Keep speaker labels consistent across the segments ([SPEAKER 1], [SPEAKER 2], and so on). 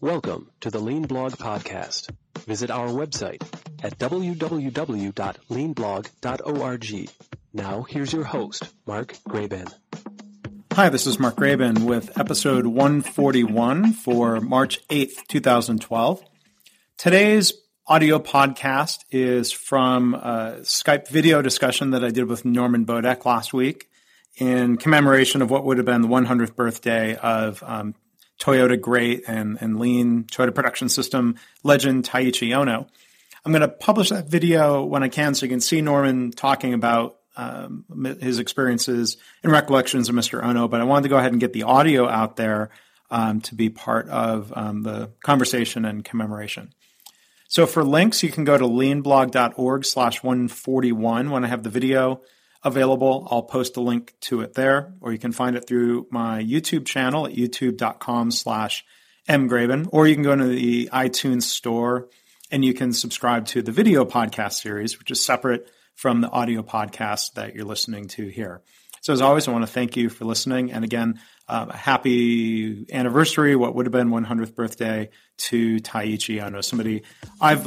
[SPEAKER 1] Welcome to the Lean Blog Podcast. Visit our website at www.leanblog.org. Now, here's your host, Mark Graban.
[SPEAKER 2] Hi, this is Mark Graban with episode 141 for March 8th, 2012. Today's audio podcast is from a Skype video discussion that I did with Norman Bodek last week in commemoration of what would have been the 100th birthday of um, Toyota great and, and lean Toyota production system legend Taiichi Ohno. I'm going to publish that video when I can so you can see Norman talking about um, his experiences and recollections of Mr. Ohno, but I wanted to go ahead and get the audio out there um, to be part of um, the conversation and commemoration. So for links, you can go to leanblog.org slash 141 when I have the video available. I'll post a link to it there, or you can find it through my YouTube channel at youtube.com slash mgraban, or you can go to the iTunes store and you can subscribe to the video podcast series, which is separate from the audio podcast that you're listening to here. So as always, I want to thank you for listening. And again, uh, happy anniversary, what would have been 100th birthday to Taiichi Ohno, somebody I've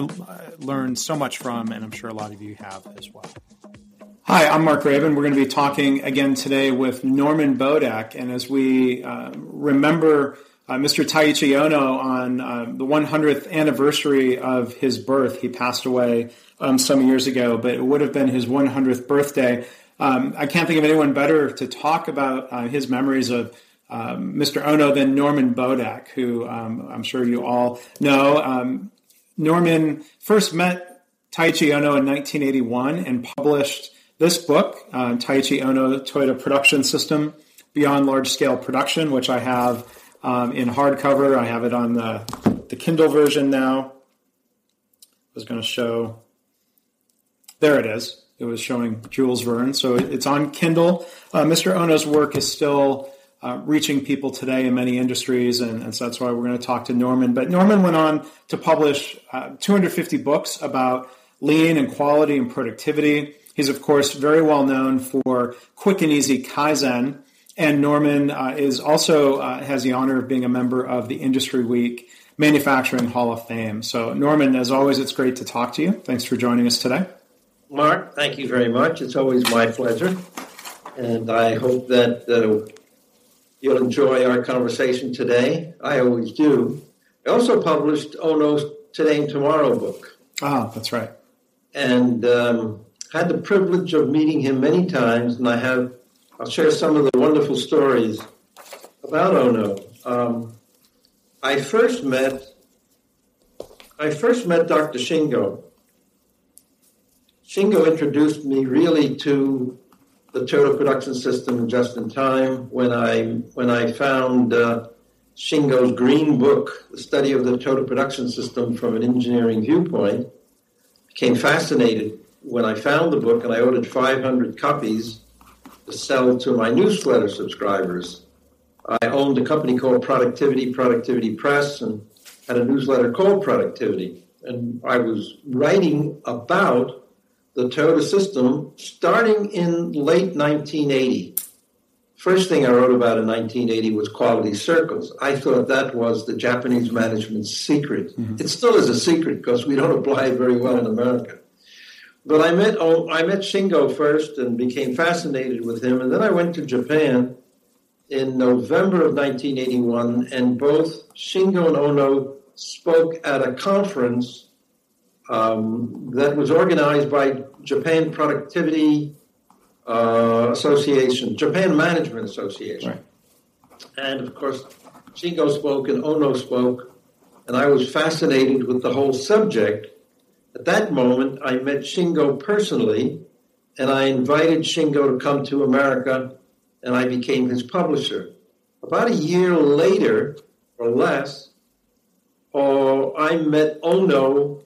[SPEAKER 2] learned so much from, and I'm sure a lot of you have as well. Hi, I'm Mark Graban. We're going to be talking again today with Norman Bodek. And as we uh, remember uh, Mr. Taiichi Ohno on uh, the 100th anniversary of his birth, he passed away um, some years ago, but it would have been his 100th birthday. Um, I can't think of anyone better to talk about uh, his memories of Mr. Ohno than Norman Bodek, who um, I'm sure you all know. Um, Norman first met Taiichi Ohno in 1981 and published this book, uh, Taiichi Ohno Toyota Production System, Beyond Large Scale Production, which I have um, in hardcover. I have it on the, the Kindle version now. I was going to show. There it is. It was showing Jules Verne. So it's on Kindle. Uh, Mr. Ohno's work is still uh, reaching people today in many industries, and, and, so that's why we're going to talk to Norman. But Norman went on to publish uh, 250 books about lean and quality and productivity. He's, of course, very well known for quick and easy Kaizen. And Norman uh, is also uh, has the honor of being a member of the Industry Week Manufacturing Hall of Fame. So, Norman, as always, it's great to talk to you. Thanks for joining us today.
[SPEAKER 3] Mark, thank you very much. It's always my pleasure. And I hope that uh, you'll enjoy our conversation today. I always do. I also published Ohno's Today and Tomorrow book.
[SPEAKER 2] Ah, that's right.
[SPEAKER 3] And um, had the privilege of meeting him many times, and I have I'll share some of the wonderful stories about Ohno. Um, I first met I first met Dr. Shingo. Shingo introduced me really to the Toyota production system just in time when I when I found uh, Shingo's green book, the study of the Toyota production system from an engineering viewpoint. Became fascinated when I found the book and I ordered 500 copies to sell to my newsletter subscribers. I owned a company called Productivity, Productivity Press, and had a newsletter called Productivity. And I was writing about the Toyota system starting in late 1980. First thing I wrote about in 1980 was quality circles. I thought that was the Japanese management's secret. Mm-hmm. It still is a secret because we don't apply it very well in America. But I met oh, I met Shingo first and became fascinated with him, and then I went to Japan in November of 1981, and both Shingo and Ohno spoke at a conference um, that was organized by Japan Productivity uh, Association, Japan Management Association, right. and of course Shingo spoke and Ohno spoke, and I was fascinated with the whole subject. At that moment, I met Shingo personally, and I invited Shingo to come to America, and I became his publisher. About a year later, or less, uh, I met Ohno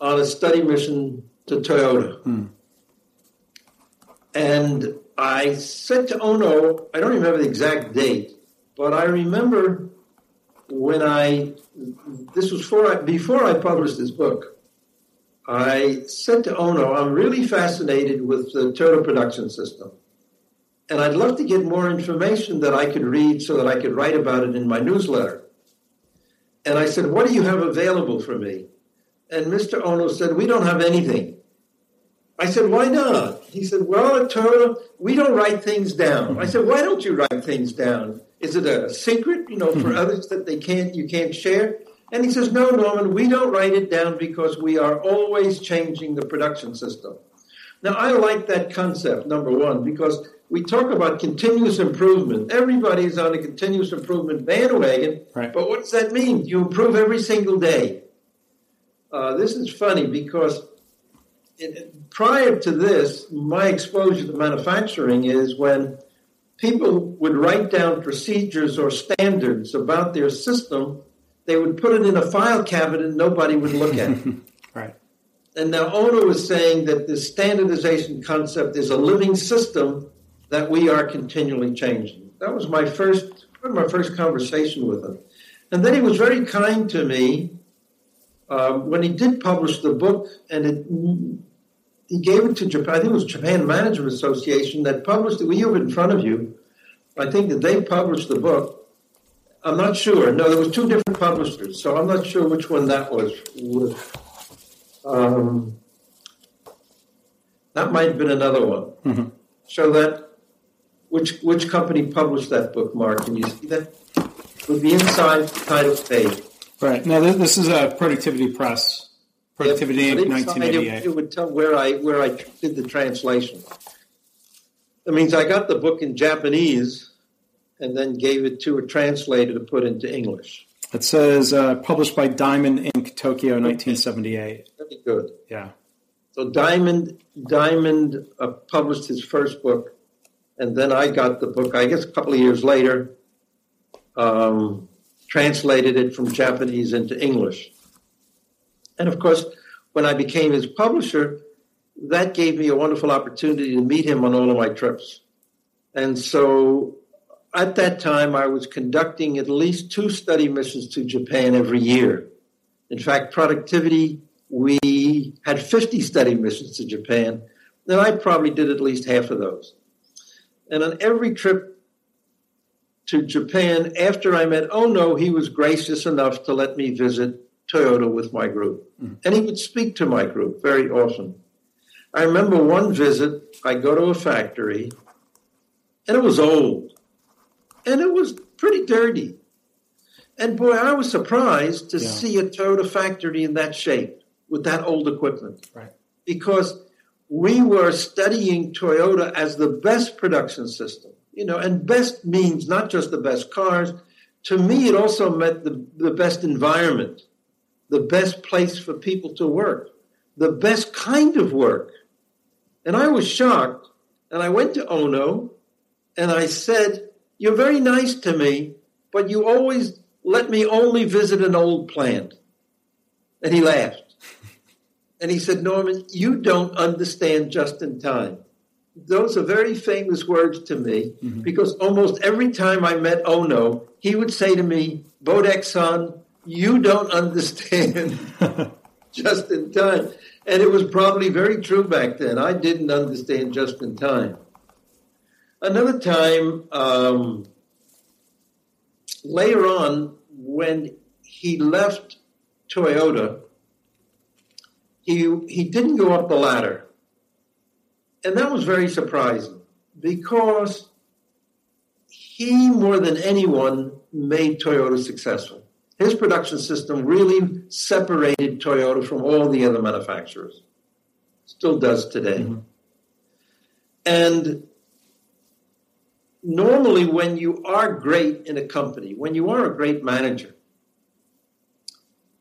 [SPEAKER 3] on a study mission to Toyota. Hmm. And I said to Ohno, I don't remember the exact date, but I remember when I, this was for, before I published this book, I said to Ohno, I'm really fascinated with the Toyota production system. And I'd love to get more information that I could read so that I could write about it in my newsletter. And I said, What do you have available for me? And Mr. Ohno said, We don't have anything. I said, Why not? He said, Well, Toyota, we don't write things down. I said, Why don't you write things down? Is it a secret, you know, for hmm. others that they can't you can't share? And he says, No, Norman, we don't write it down because we are always changing the production system. Now I like that concept, number one, because we talk about continuous improvement. Everybody's on a continuous improvement bandwagon,
[SPEAKER 2] Right.
[SPEAKER 3] but what does that mean? You improve every single day. Uh, this is funny because it, prior to this, my exposure to manufacturing is when people would write down procedures or standards about their system, they would put it in a file cabinet and nobody would look at it.
[SPEAKER 2] Right.
[SPEAKER 3] And now Ohno is saying that the standardization concept is a living system that we are continually changing. That was my first my first conversation with him. And then he was very kind to me um, when he did publish the book, and it, he gave it to Japan. I think it was Japan Management Association that published it. We have it in front of you. I think that they published the book. I'm not sure. No, there was two different publishers, so I'm not sure which one that was. Um, that might have been another one.
[SPEAKER 2] Mm-hmm.
[SPEAKER 3] So that which which company published that book, Mark? Can you see that? With the inside title page.
[SPEAKER 2] Right. Now, this, this is a Productivity Press, Productivity
[SPEAKER 3] Yep,
[SPEAKER 2] Inc., 1988.
[SPEAKER 3] It, it would tell where I where I did the translation. That means I got the book in Japanese and then gave it to a translator to put into English.
[SPEAKER 2] It says uh, published by Diamond Inc., Tokyo, 1978.
[SPEAKER 3] Very good.
[SPEAKER 2] Yeah.
[SPEAKER 3] So Diamond Diamond uh, published his first book, and then I got the book. I guess a couple of years later, um, translated it from Japanese into English. And of course, when I became his publisher, that gave me a wonderful opportunity to meet him on all of my trips. And so at that time, I was conducting at least two study missions to Japan every year. In fact, productivity, we had 50 study missions to Japan, and I probably did at least half of those. And on every trip to Japan, after I met Ohno, he was gracious enough to let me visit Toyota with my group. Mm-hmm. And he would speak to my group very often. I remember one visit, I go to a factory, and it was old, and it was pretty dirty. And boy, I was surprised to
[SPEAKER 2] Yeah.
[SPEAKER 3] see a Toyota factory in that shape with that old equipment.
[SPEAKER 2] Right.
[SPEAKER 3] Because we were studying Toyota as the best production system. You know, and best means not just the best cars. To me, it also meant the, the best environment, the best place for people to work, the best kind of work. And I was shocked. And I went to Ohno and I said, You're very nice to me, but you always let me only visit an old plant. And he laughed. And he said, Norman, you don't understand just in time. Those are very famous words to me mm-hmm. because almost every time I met Ohno, he would say to me, Bodek-san, you don't understand just in time. And it was probably very true back then. I didn't understand just in time. Another time, um, later on, when he left Toyota, he, he didn't go up the ladder. And that was very surprising because he, more than anyone, made Toyota successful. His production system really separated Toyota from all the other manufacturers. Still does today. And normally, when you are great in a company, when you are a great manager,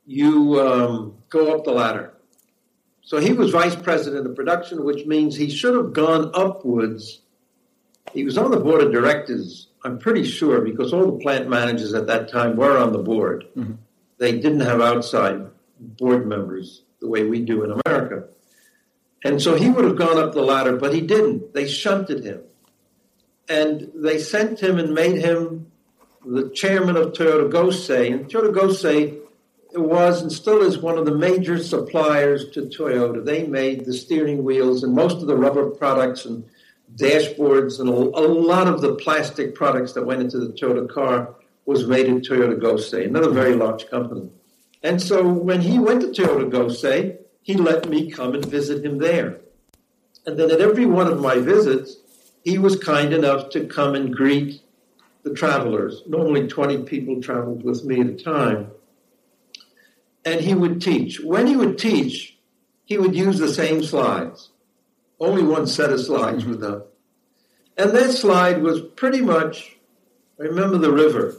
[SPEAKER 3] you um, go up the ladder. So he was vice president of production, which means he should have gone upwards. He was on the board of directors, I'm pretty sure, because all the plant managers at that time were on the board. They didn't have outside board members the way we do in America. And so he would have gone up the ladder, but he didn't. They shunted him. And they sent him and made him the chairman of Toyota Gosei. And Toyota Gosei was and still is one of the major suppliers to Toyota. They made the steering wheels and most of the rubber products and dashboards and a, a lot of the plastic products that went into the Toyota car was made at Toyota Gosei, another very large company. And so when he went to Toyota Gosei, he let me come and visit him there. And then at every one of my visits, he was kind enough to come and greet the travelers. Normally 20 people traveled with me at a time. And he would teach. When he would teach, he would use the same slides. Only one set of slides with them. And that slide was pretty much, remember the river,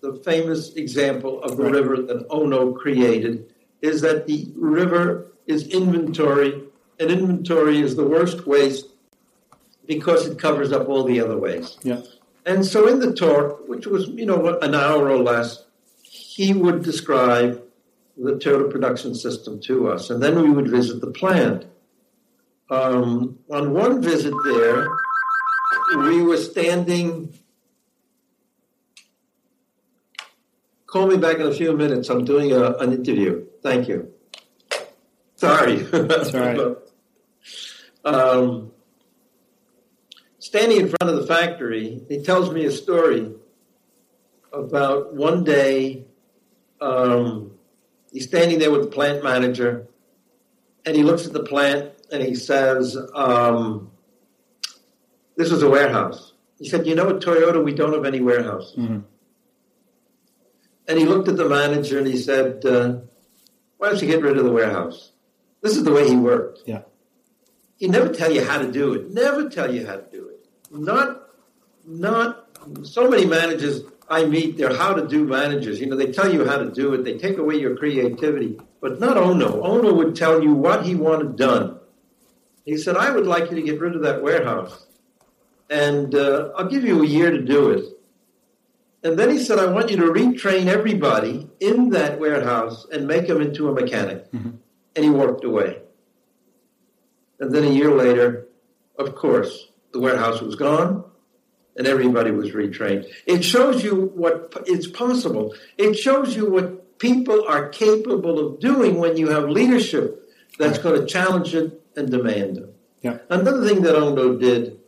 [SPEAKER 3] the famous example of the river that Ohno created is that the river is inventory, and inventory is the worst waste because it covers up all the other ways.
[SPEAKER 2] Yeah.
[SPEAKER 3] And so in the talk, which was, you know, an hour or less, he would describe the Toyota production system to us, and then we would visit the plant. Um, on one visit there, we were standing. Call me back in a few minutes. I'm doing a, an interview. Thank you. Sorry.
[SPEAKER 2] That's all right.
[SPEAKER 3] um, standing in front of the factory, he tells me a story about one day um, he's standing there with the plant manager and he looks at the plant and he says, um, This was a warehouse. He said, You know, at Toyota, we don't have any warehouse.
[SPEAKER 2] Mm-hmm.
[SPEAKER 3] And he looked at the manager and he said, uh, Why don't you get rid of the warehouse? This is the way he worked.
[SPEAKER 2] Yeah.
[SPEAKER 3] He never tell you how to do it. Never tell you how to do it. Not, not so many managers I meet. They're how to do managers. You know, they tell you how to do it. They take away your creativity. But not Ohno. Ohno would tell you what he wanted done. He said, "I would like you to get rid of that warehouse, and uh, I'll give you a year to do it." And then he said, "I want you to retrain everybody in that warehouse and make them into a mechanic."
[SPEAKER 2] Mm-hmm.
[SPEAKER 3] And he walked away. And then a year later, of course, the warehouse was gone and everybody was retrained. It shows you what it's possible. It shows you what people are capable of doing when you have leadership that's going to challenge it and demand it.
[SPEAKER 2] Yeah.
[SPEAKER 3] Another thing that Ohno did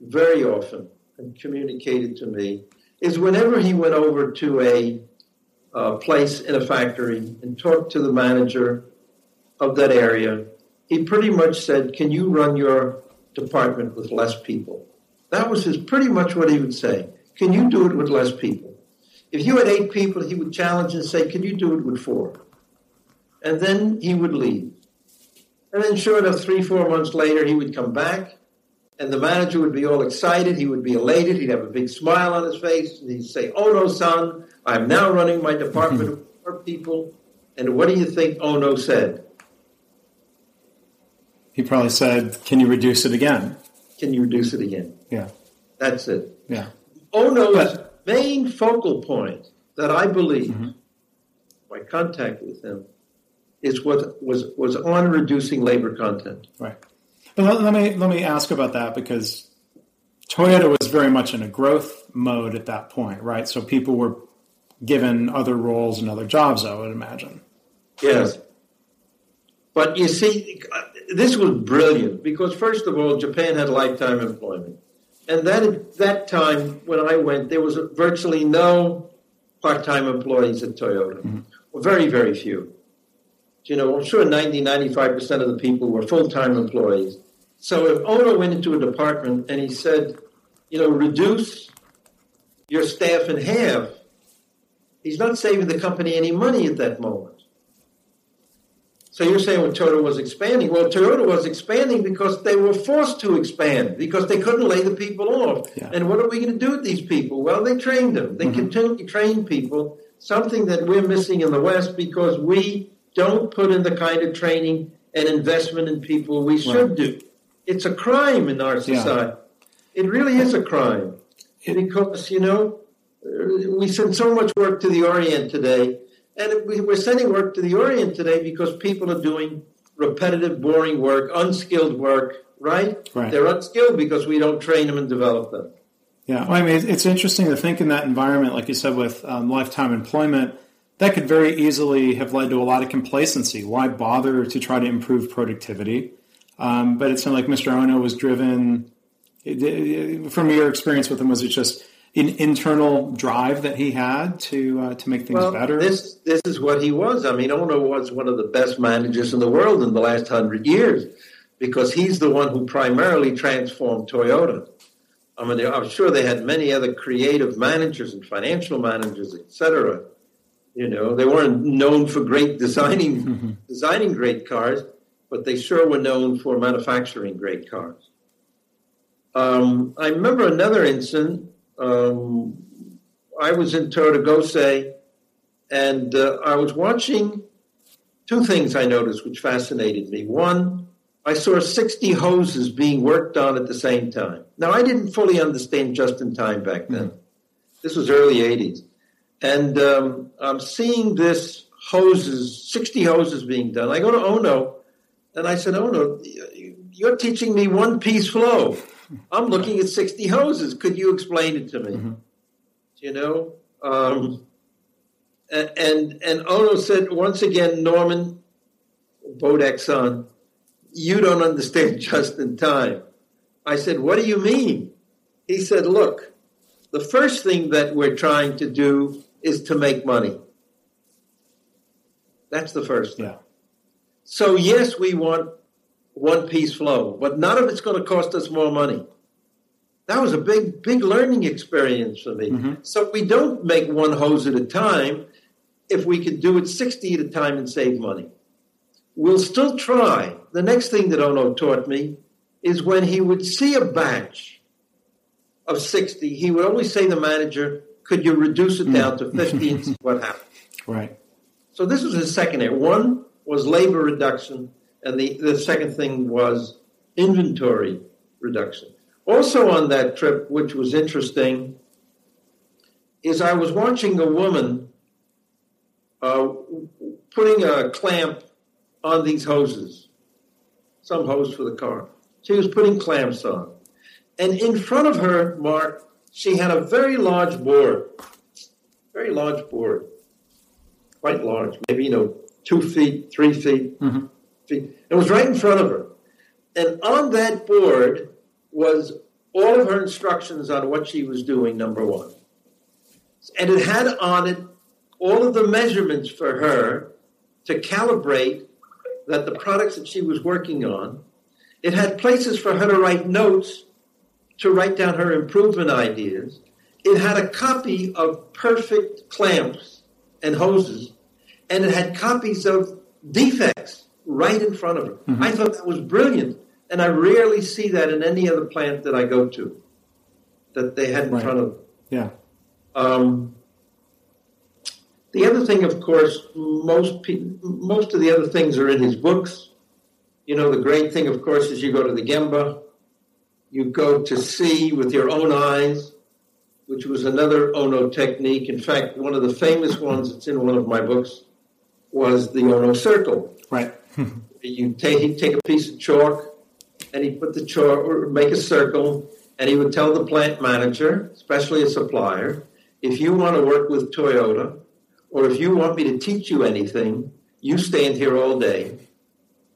[SPEAKER 3] very often and communicated to me is whenever he went over to a uh, place in a factory and talked to the manager of that area, he pretty much said, Can you run your department with less people? That was his pretty much what he would say. Can you do it with less people? If you had eight people, he would challenge and say, Can you do it with four? And then he would leave. And then, sure enough, three, four months later, he would come back, and the manager would be all excited. He would be elated. He'd have a big smile on his face, and he'd say, Oh no, son, I'm now running my department of four people. And what do you think Ohno said?
[SPEAKER 2] He probably said, "Can you reduce it again?"
[SPEAKER 3] Can you reduce it again?
[SPEAKER 2] Yeah.
[SPEAKER 3] That's it.
[SPEAKER 2] Yeah.
[SPEAKER 3] Oh, Ohno's
[SPEAKER 2] But-
[SPEAKER 3] main focal point that I believe, mm-hmm. my contact with him, is what was was on reducing labor content.
[SPEAKER 2] Right. But let, let me let me ask about that because Toyota was very much in a growth mode at that point, right? So people were given other roles and other jobs. I would imagine.
[SPEAKER 3] Yes. But you see, this was brilliant because first of all, Japan had lifetime employment, and that at that time when I went, there was virtually no part-time employees at Toyota, mm-hmm. well, very very few. You know, I'm sure 90, 95 percent of the people were full-time employees. So if Ohno went into a department and he said, you know, reduce your staff in half, he's not saving the company any money at that moment. So you're saying when Toyota was expanding? Well, Toyota was expanding because they were forced to expand because they couldn't lay the people off.
[SPEAKER 2] Yeah.
[SPEAKER 3] And what are we going to do with these people? Well, they trained them. They mm-hmm. continually train people. Something that we're missing in the West because we don't put in the kind of training and investment in people we should do. It's a crime in our society. It really is a crime because you know we send so much work to the Orient today, and we- we're sending work to the Orient today because people are doing repetitive, boring work, unskilled work. Right?
[SPEAKER 2] Right.
[SPEAKER 3] They're unskilled because we don't train them and develop them.
[SPEAKER 2] Yeah, well, I mean, it's interesting to think in that environment, like you said, with um, lifetime employment, that could very easily have led to a lot of complacency. Why bother to try to improve productivity? Um, but it sounded like Mr. Ohno was driven. it- it- from your experience with him, was it just an internal drive that he had to uh, to make things
[SPEAKER 3] well,
[SPEAKER 2] better?
[SPEAKER 3] This this is what he was. I mean, Ohno was one of the best managers in the world in the last hundred years because he's the one who primarily transformed Toyota. I mean, I'm sure they had many other creative managers and financial managers, etc. You know, they weren't known for great designing mm-hmm. designing great cars, but they sure were known for manufacturing great cars. Um, I remember another incident. Um, I was in Toyota Gosei, and uh, I was watching two things I noticed which fascinated me. One, I saw 60 hoses being worked on at the same time. Now, I didn't fully understand just in time back then. Mm-hmm. This was early 80s. And um, I'm seeing this hoses, 60 hoses being done. I go to Ohno, and I said, Ohno, you're teaching me one piece flow. I'm looking at 60 hoses. Could you explain it to me? Mm-hmm. You know? Um, and, and Ohno said, once again, Norman, Bodek-san, you don't understand just in time. I said, What do you mean? He said, Look, the first thing that we're trying to do is to make money. That's the first thing. Yeah. So, yes, we want one piece flow, but none of it's going to cost us more money. That was a big, big learning experience for me. Mm-hmm. So, we don't make one hose at a time if we could do it 60 at a time and save money. We'll still try. The next thing that Ohno taught me is when he would see a batch of 60, he would always say to the manager, could you reduce it down to 50 and see what happens?
[SPEAKER 2] Right.
[SPEAKER 3] So this was his second area. One was labor reduction, and the, the second thing was inventory reduction. Also on that trip, which was interesting, is I was watching a woman uh, putting a clamp on these hoses, some hose for the car. She was putting clamps on. And in front of her, Mark, she had a very large board, very large board, quite large, maybe, you know, two feet, three feet, mm-hmm. It was right in front of her. And on that board was all of her instructions on what she was doing, number one. And it had on it all of the measurements for her to calibrate that the products that she was working on, it had places for her to write notes, to write down her improvement ideas. It had a copy of perfect clamps and hoses, and it had copies of defects right in front of her. Mm-hmm. I thought that was brilliant, and I rarely see that in any other plant that I go to that they had in right. front of them.
[SPEAKER 2] Yeah.
[SPEAKER 3] Um, the other thing, of course, most pe- most of the other things are in his books. You know, the great thing, of course, is you go to the Gemba, you go to see with your own eyes, which was another Ohno technique. In fact, one of the famous ones that's in one of my books was the Ohno circle.
[SPEAKER 2] Right.
[SPEAKER 3] you take he'd take a piece of chalk and he'd put the chalk or make a circle and he would tell the plant manager, especially a supplier, if you want to work with Toyota, or if you want me to teach you anything, you stand here all day.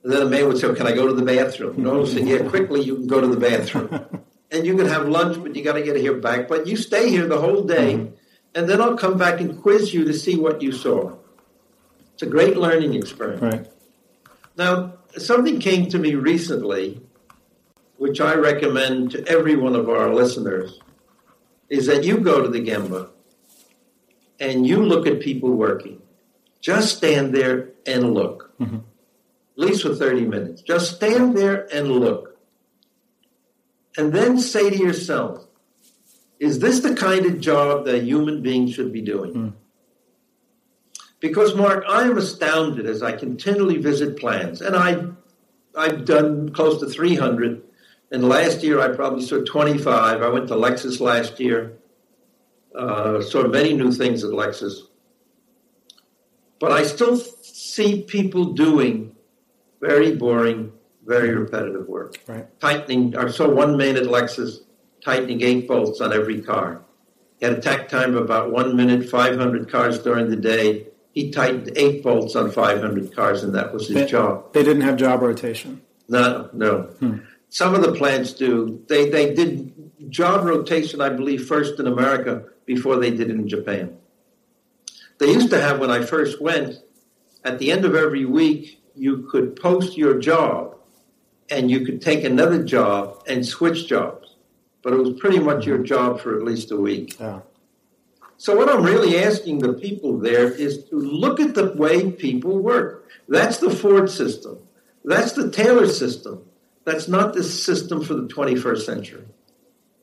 [SPEAKER 3] And then a man would say, Can I go to the bathroom? No, I said, Yeah, quickly, you can go to the bathroom. and you can have lunch, but you got to get here back. But you stay here the whole day, mm-hmm. and then I'll come back and quiz you to see what you saw. It's a great learning experience.
[SPEAKER 2] Right.
[SPEAKER 3] Now, something came to me recently, which I recommend to every one of our listeners, is that you go to the Gemba and you look at people working. Just stand there and look, mm-hmm. at least for 30 minutes. Just stand there and look. And then say to yourself, is this the kind of job that a human being should be doing? Mm. Because, Mark, I am astounded as I continually visit plants, and I, I've done close to 300. And last year I probably saw 25. I went to Lexus last year uh, saw many new things at Lexus. But I still see people doing very boring, very repetitive work.
[SPEAKER 2] Right.
[SPEAKER 3] Tightening, I saw one man at Lexus tightening eight bolts on every car. He had a takt time of about one minute, 500 cars during the day. He tightened eight bolts on 500 cars, and that was his
[SPEAKER 2] they,
[SPEAKER 3] job.
[SPEAKER 2] They didn't have job rotation.
[SPEAKER 3] No, no. Hmm. Some of the plants do. They they did job rotation, I believe, first in America before they did it in Japan. They used to have when I first went. At the end of every week, you could post your job, and you could take another job and switch jobs. But it was pretty much your job for at least a week.
[SPEAKER 2] Yeah.
[SPEAKER 3] So what I'm really asking the people there is to look at the way people work. That's the Ford system. That's the Taylor system. That's not the system for the 21st century.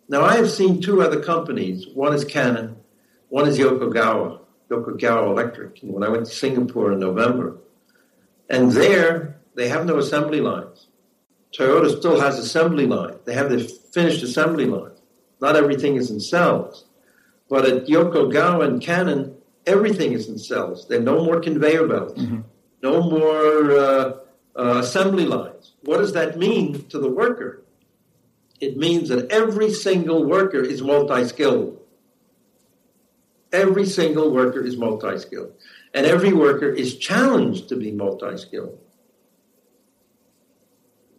[SPEAKER 3] Now I have seen two other companies. One is Canon, one is Yokogawa, Yokogawa Electric. When I went to Singapore in November, and there they have no assembly lines. Toyota still has assembly lines. They have the finished assembly lines. Not everything is in cells. But at Yokogawa and Canon, everything is in cells. There are no more conveyor belts, mm-hmm. no more uh, uh, assembly lines. What does that mean to the worker? It means that every single worker is multi skilled. Every single worker is multi skilled. And every worker is challenged to be multi skilled.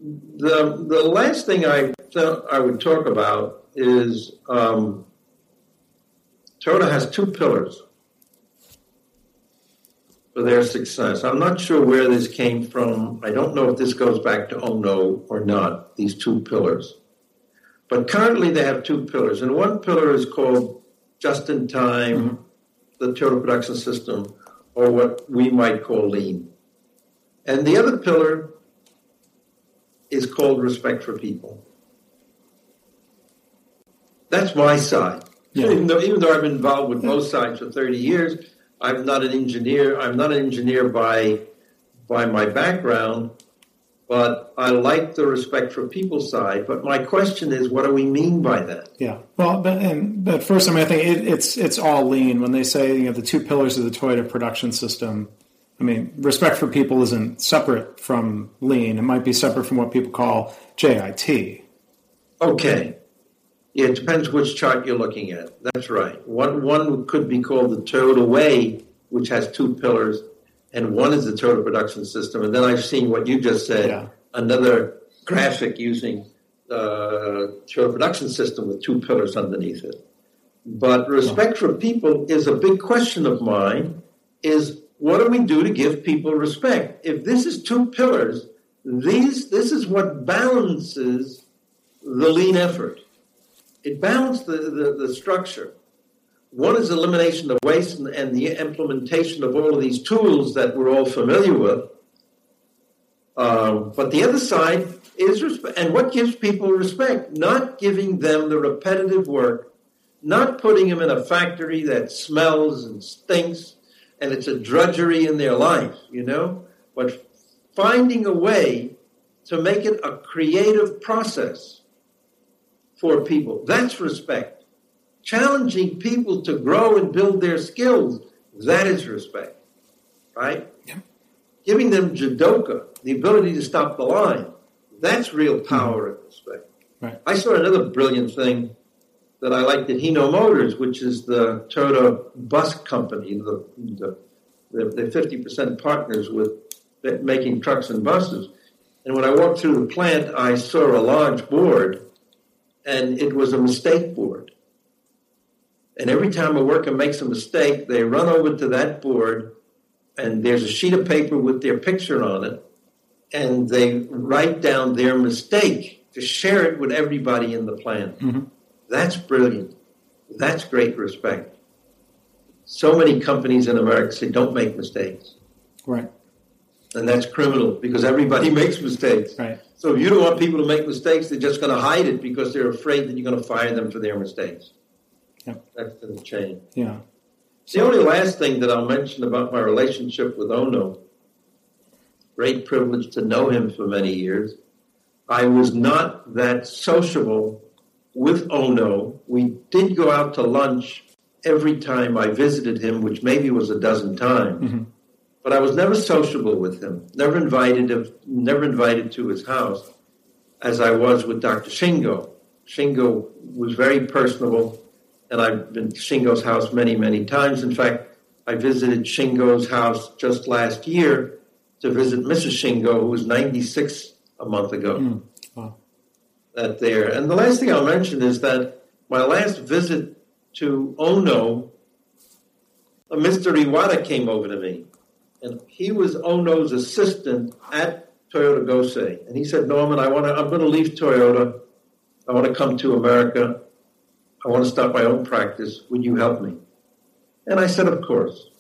[SPEAKER 3] The, the last thing I, th- I would talk about is um, Toyota has two pillars for their success. I'm not sure where this came from. I don't know if this goes back to Ono or not, these two pillars. But currently they have two pillars. And one pillar is called just in time, mm-hmm. the Toyota production system, or what we might call lean. And the other pillar is called respect for people. That's my side. Yeah. Even though even though I've been involved with both sides for 30 years, I'm not an engineer. I'm not an engineer by by my background, but I like the respect for people side. But my question is, what do we mean by that?
[SPEAKER 2] Yeah. Well, but, and, but first, I mean, I think it, it's it's all lean when they say you know the two pillars of the Toyota production system. I mean, respect for people isn't separate from lean. It might be separate from what people call JIT.
[SPEAKER 3] Okay. Yeah, it depends which chart you're looking at. That's right. One one could be called the Toyota Way, which has two pillars, and one is the Toyota production system. And then I've seen what you just said, yeah. another graphic using the uh, Toyota production system with two pillars underneath it. But respect for people is a big question of mine. Is what do we do to give people respect? If this is two pillars, these this is what balances the lean effort it balanced the, the, the structure. One is elimination of waste and, and, the implementation of all of these tools that we're all familiar with. Um, but the other side is respect. And what gives people respect? Not giving them the repetitive work, not putting them in a factory that smells and stinks and it's a drudgery in their life, you know, but finding a way to make it a creative process for people. That's respect. Challenging people to grow and build their skills, that is respect. Right? Yeah. Giving them jidoka, the ability to stop the line, that's real mm-hmm. power and respect. Right. I saw another brilliant thing that I liked at Hino Motors, which is the Toyota bus company, the, the, the 50% partners with making trucks and buses. And when I walked through the plant, I saw a large board and it was a mistake board. And every time a worker makes a mistake, they run over to that board, and there's a sheet of paper with their picture on it, and they write down their mistake to share it with everybody in the plant. Mm-hmm. That's brilliant. That's great respect. So many companies in America say, don't make mistakes.
[SPEAKER 2] Right.
[SPEAKER 3] And that's criminal because everybody makes mistakes.
[SPEAKER 2] Right.
[SPEAKER 3] So if you don't want people to make mistakes, they're just going to hide it because they're afraid that you're going to fire them for their mistakes.
[SPEAKER 2] Yep.
[SPEAKER 3] That's the chain.
[SPEAKER 2] Yeah.
[SPEAKER 3] So, the only last thing that I'll mention about my relationship with Ohno, great privilege to know him for many years. I was not that sociable with Ohno. We did go out to lunch every time I visited him, which maybe was a dozen times. Mm-hmm but I was never sociable with him. Never invited, never invited to his house, as I was with Dr. Shingo. Shingo was very personable, and I've been to Shingo's house many, many times. In fact, I visited Shingo's house just last year to visit Mrs. Shingo, who was 96 a month ago. Mm. Wow. that there. And the last thing I'll mention is that my last visit to Ohno, a Mr. Iwata came over to me, and he was Ohno's assistant at Toyota Gosei. And he said, Norman, I want to, I'm going to leave Toyota. I want to come to America. I want to start my own practice. Would you help me? And I said, of course.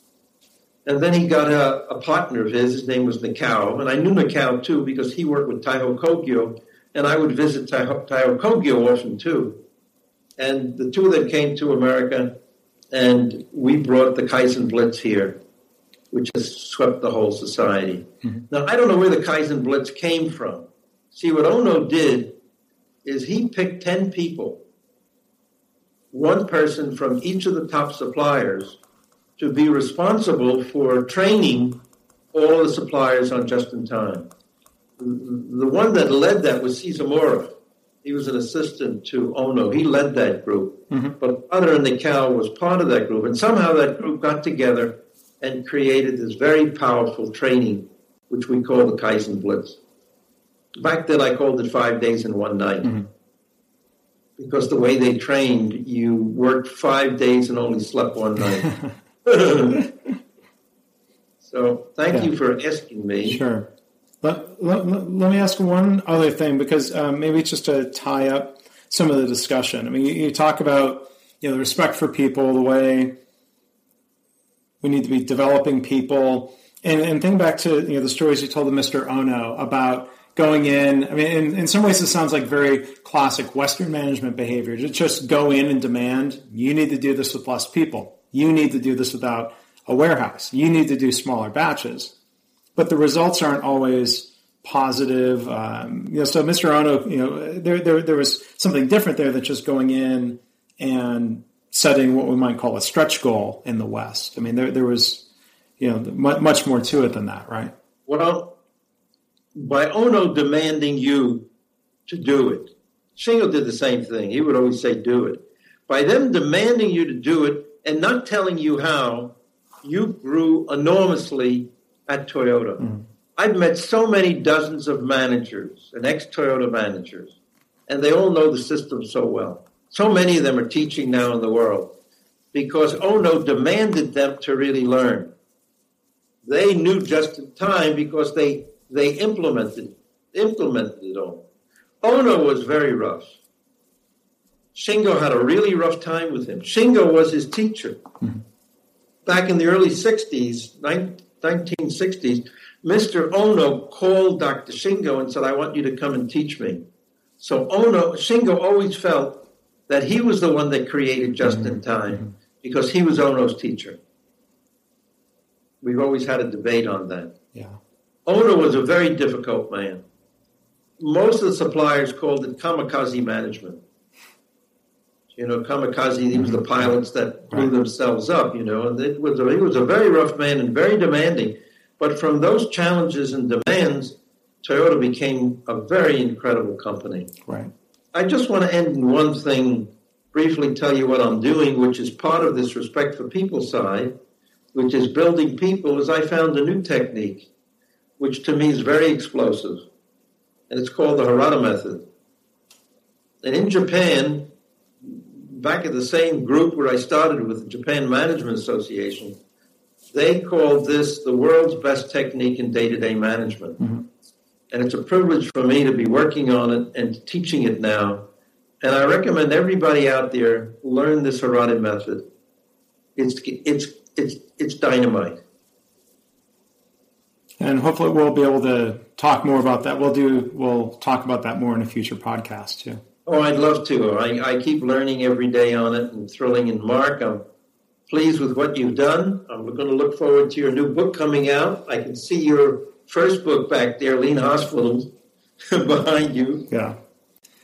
[SPEAKER 3] And then he got a, a partner of his. His name was Nakao. And I knew Nakao too because he worked with Taiho Kogyo. And I would visit Taiho, Taiho Kogyo often too. And the two of them came to America and we brought the Kaizen Blitz here, which has swept the whole society. Mm-hmm. Now, I don't know where the Kaizen Blitz came from. See, what Ohno did is he picked 10 people, one person from each of the top suppliers, to be responsible for training all the suppliers on just in time. The one that led that was Sizamura. He was an assistant to Ohno. He led that group. Mm-hmm. But Father and was part of that group. And somehow that group got together and created this very powerful training, which we call the Kaizen Blitz. Back then, I called it five days and one night. Mm-hmm. Because the way they trained, you worked five days and only slept one night. so, thank yeah. you for asking me.
[SPEAKER 2] Sure. Let, let, let, me ask one other thing because um, maybe just to tie up some of the discussion. I mean, you, you, talk about you know the respect for people, the way we need to be developing people, and, and think back to you know the stories you told of Mr. Ohno about going in. I mean, in, in some ways, it sounds like very classic Western management behavior to just go in and demand you need to do this with less people, you need to do this without a warehouse, you need to do smaller batches but the results aren't always positive. Um, you know, so Mr. Ohno, you know, there, there, there was something different there than just going in and setting what we might call a stretch goal in the West. I mean, there, there was, you know, much more to it than that, right?
[SPEAKER 3] Well, by Ohno demanding you to do it, Shingo did the same thing. He would always say, do it. By them demanding you to do it and not telling you how, you grew enormously at Toyota. Mm. I've met so many dozens of managers and ex Toyota managers, and they all know the system so well. So many of them are teaching now in the world because Ohno demanded them to really learn. They knew just in time because they they implemented implemented it all. Ohno was very rough. Shingo had a really rough time with him. Shingo was his teacher. Mm-hmm. Back in the early 60s, 1960s, Mr. Ohno called Dr. Shingo and said, I want you to come and teach me. So Ohno, Shingo always felt that he was the one that created just mm-hmm. in time because he was Ohno's teacher. We've always had a debate on that.
[SPEAKER 2] Yeah.
[SPEAKER 3] Ohno was a very difficult man. Most of the suppliers called it kamikaze management. You know, kamikaze, these were the pilots that blew themselves up, you know, and it was a, he was a very rough man and very demanding. But from those challenges and demands, Toyota became a very incredible company.
[SPEAKER 2] Right.
[SPEAKER 3] I just want to end in one thing, briefly tell you what I'm doing, which is part of this respect for people side, which is building people, is I found a new technique, which to me is very explosive. And it's called the Harada method. And in Japan, back at the same group where I started with the Japan Management Association, they called this the world's best technique in day to day management. Mm-hmm. And it's a privilege for me to be working on it and teaching it now. And I recommend everybody out there learn this Harada method. It's, it's, it's, it's dynamite.
[SPEAKER 2] And hopefully we'll be able to talk more about that. We'll do, we'll talk about that more in a future podcast too.
[SPEAKER 3] Oh, I'd love to. I, I keep learning every day on it and thrilling. And Mark, I'm pleased with what you've done. I'm going to look forward to your new book coming out. I can see your first book back there, Lean Hospital, behind you.
[SPEAKER 2] Yeah.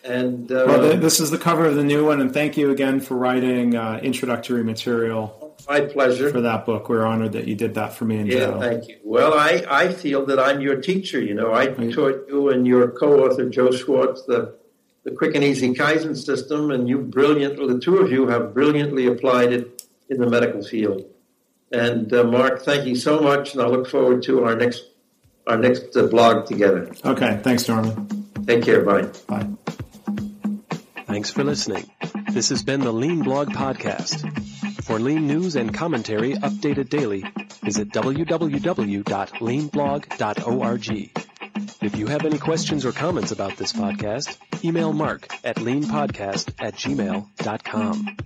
[SPEAKER 3] And uh,
[SPEAKER 2] well, this is the cover of the new one, and thank you again for writing uh, introductory material.
[SPEAKER 3] My pleasure
[SPEAKER 2] for that book. We're honored that you did that for me and
[SPEAKER 3] yeah,
[SPEAKER 2] Joe.
[SPEAKER 3] thank you. Well, I, I feel that I'm your teacher. You know, I right. taught you and your co-author Joe Swartz the the quick and easy Kaizen system, and you brilliantly, the two of you have brilliantly applied it in the medical field. And uh, Mark, thank you so much, and I look forward to our next our next uh, blog together.
[SPEAKER 2] Okay, thanks, Norman.
[SPEAKER 3] Take care. Bye.
[SPEAKER 2] Bye.
[SPEAKER 1] Thanks for listening. This has been the Lean Blog Podcast. For lean news and commentary updated daily, visit www.leanblog.org. If you have any questions or comments about this podcast, email mark at leanpodcast at gmail.com.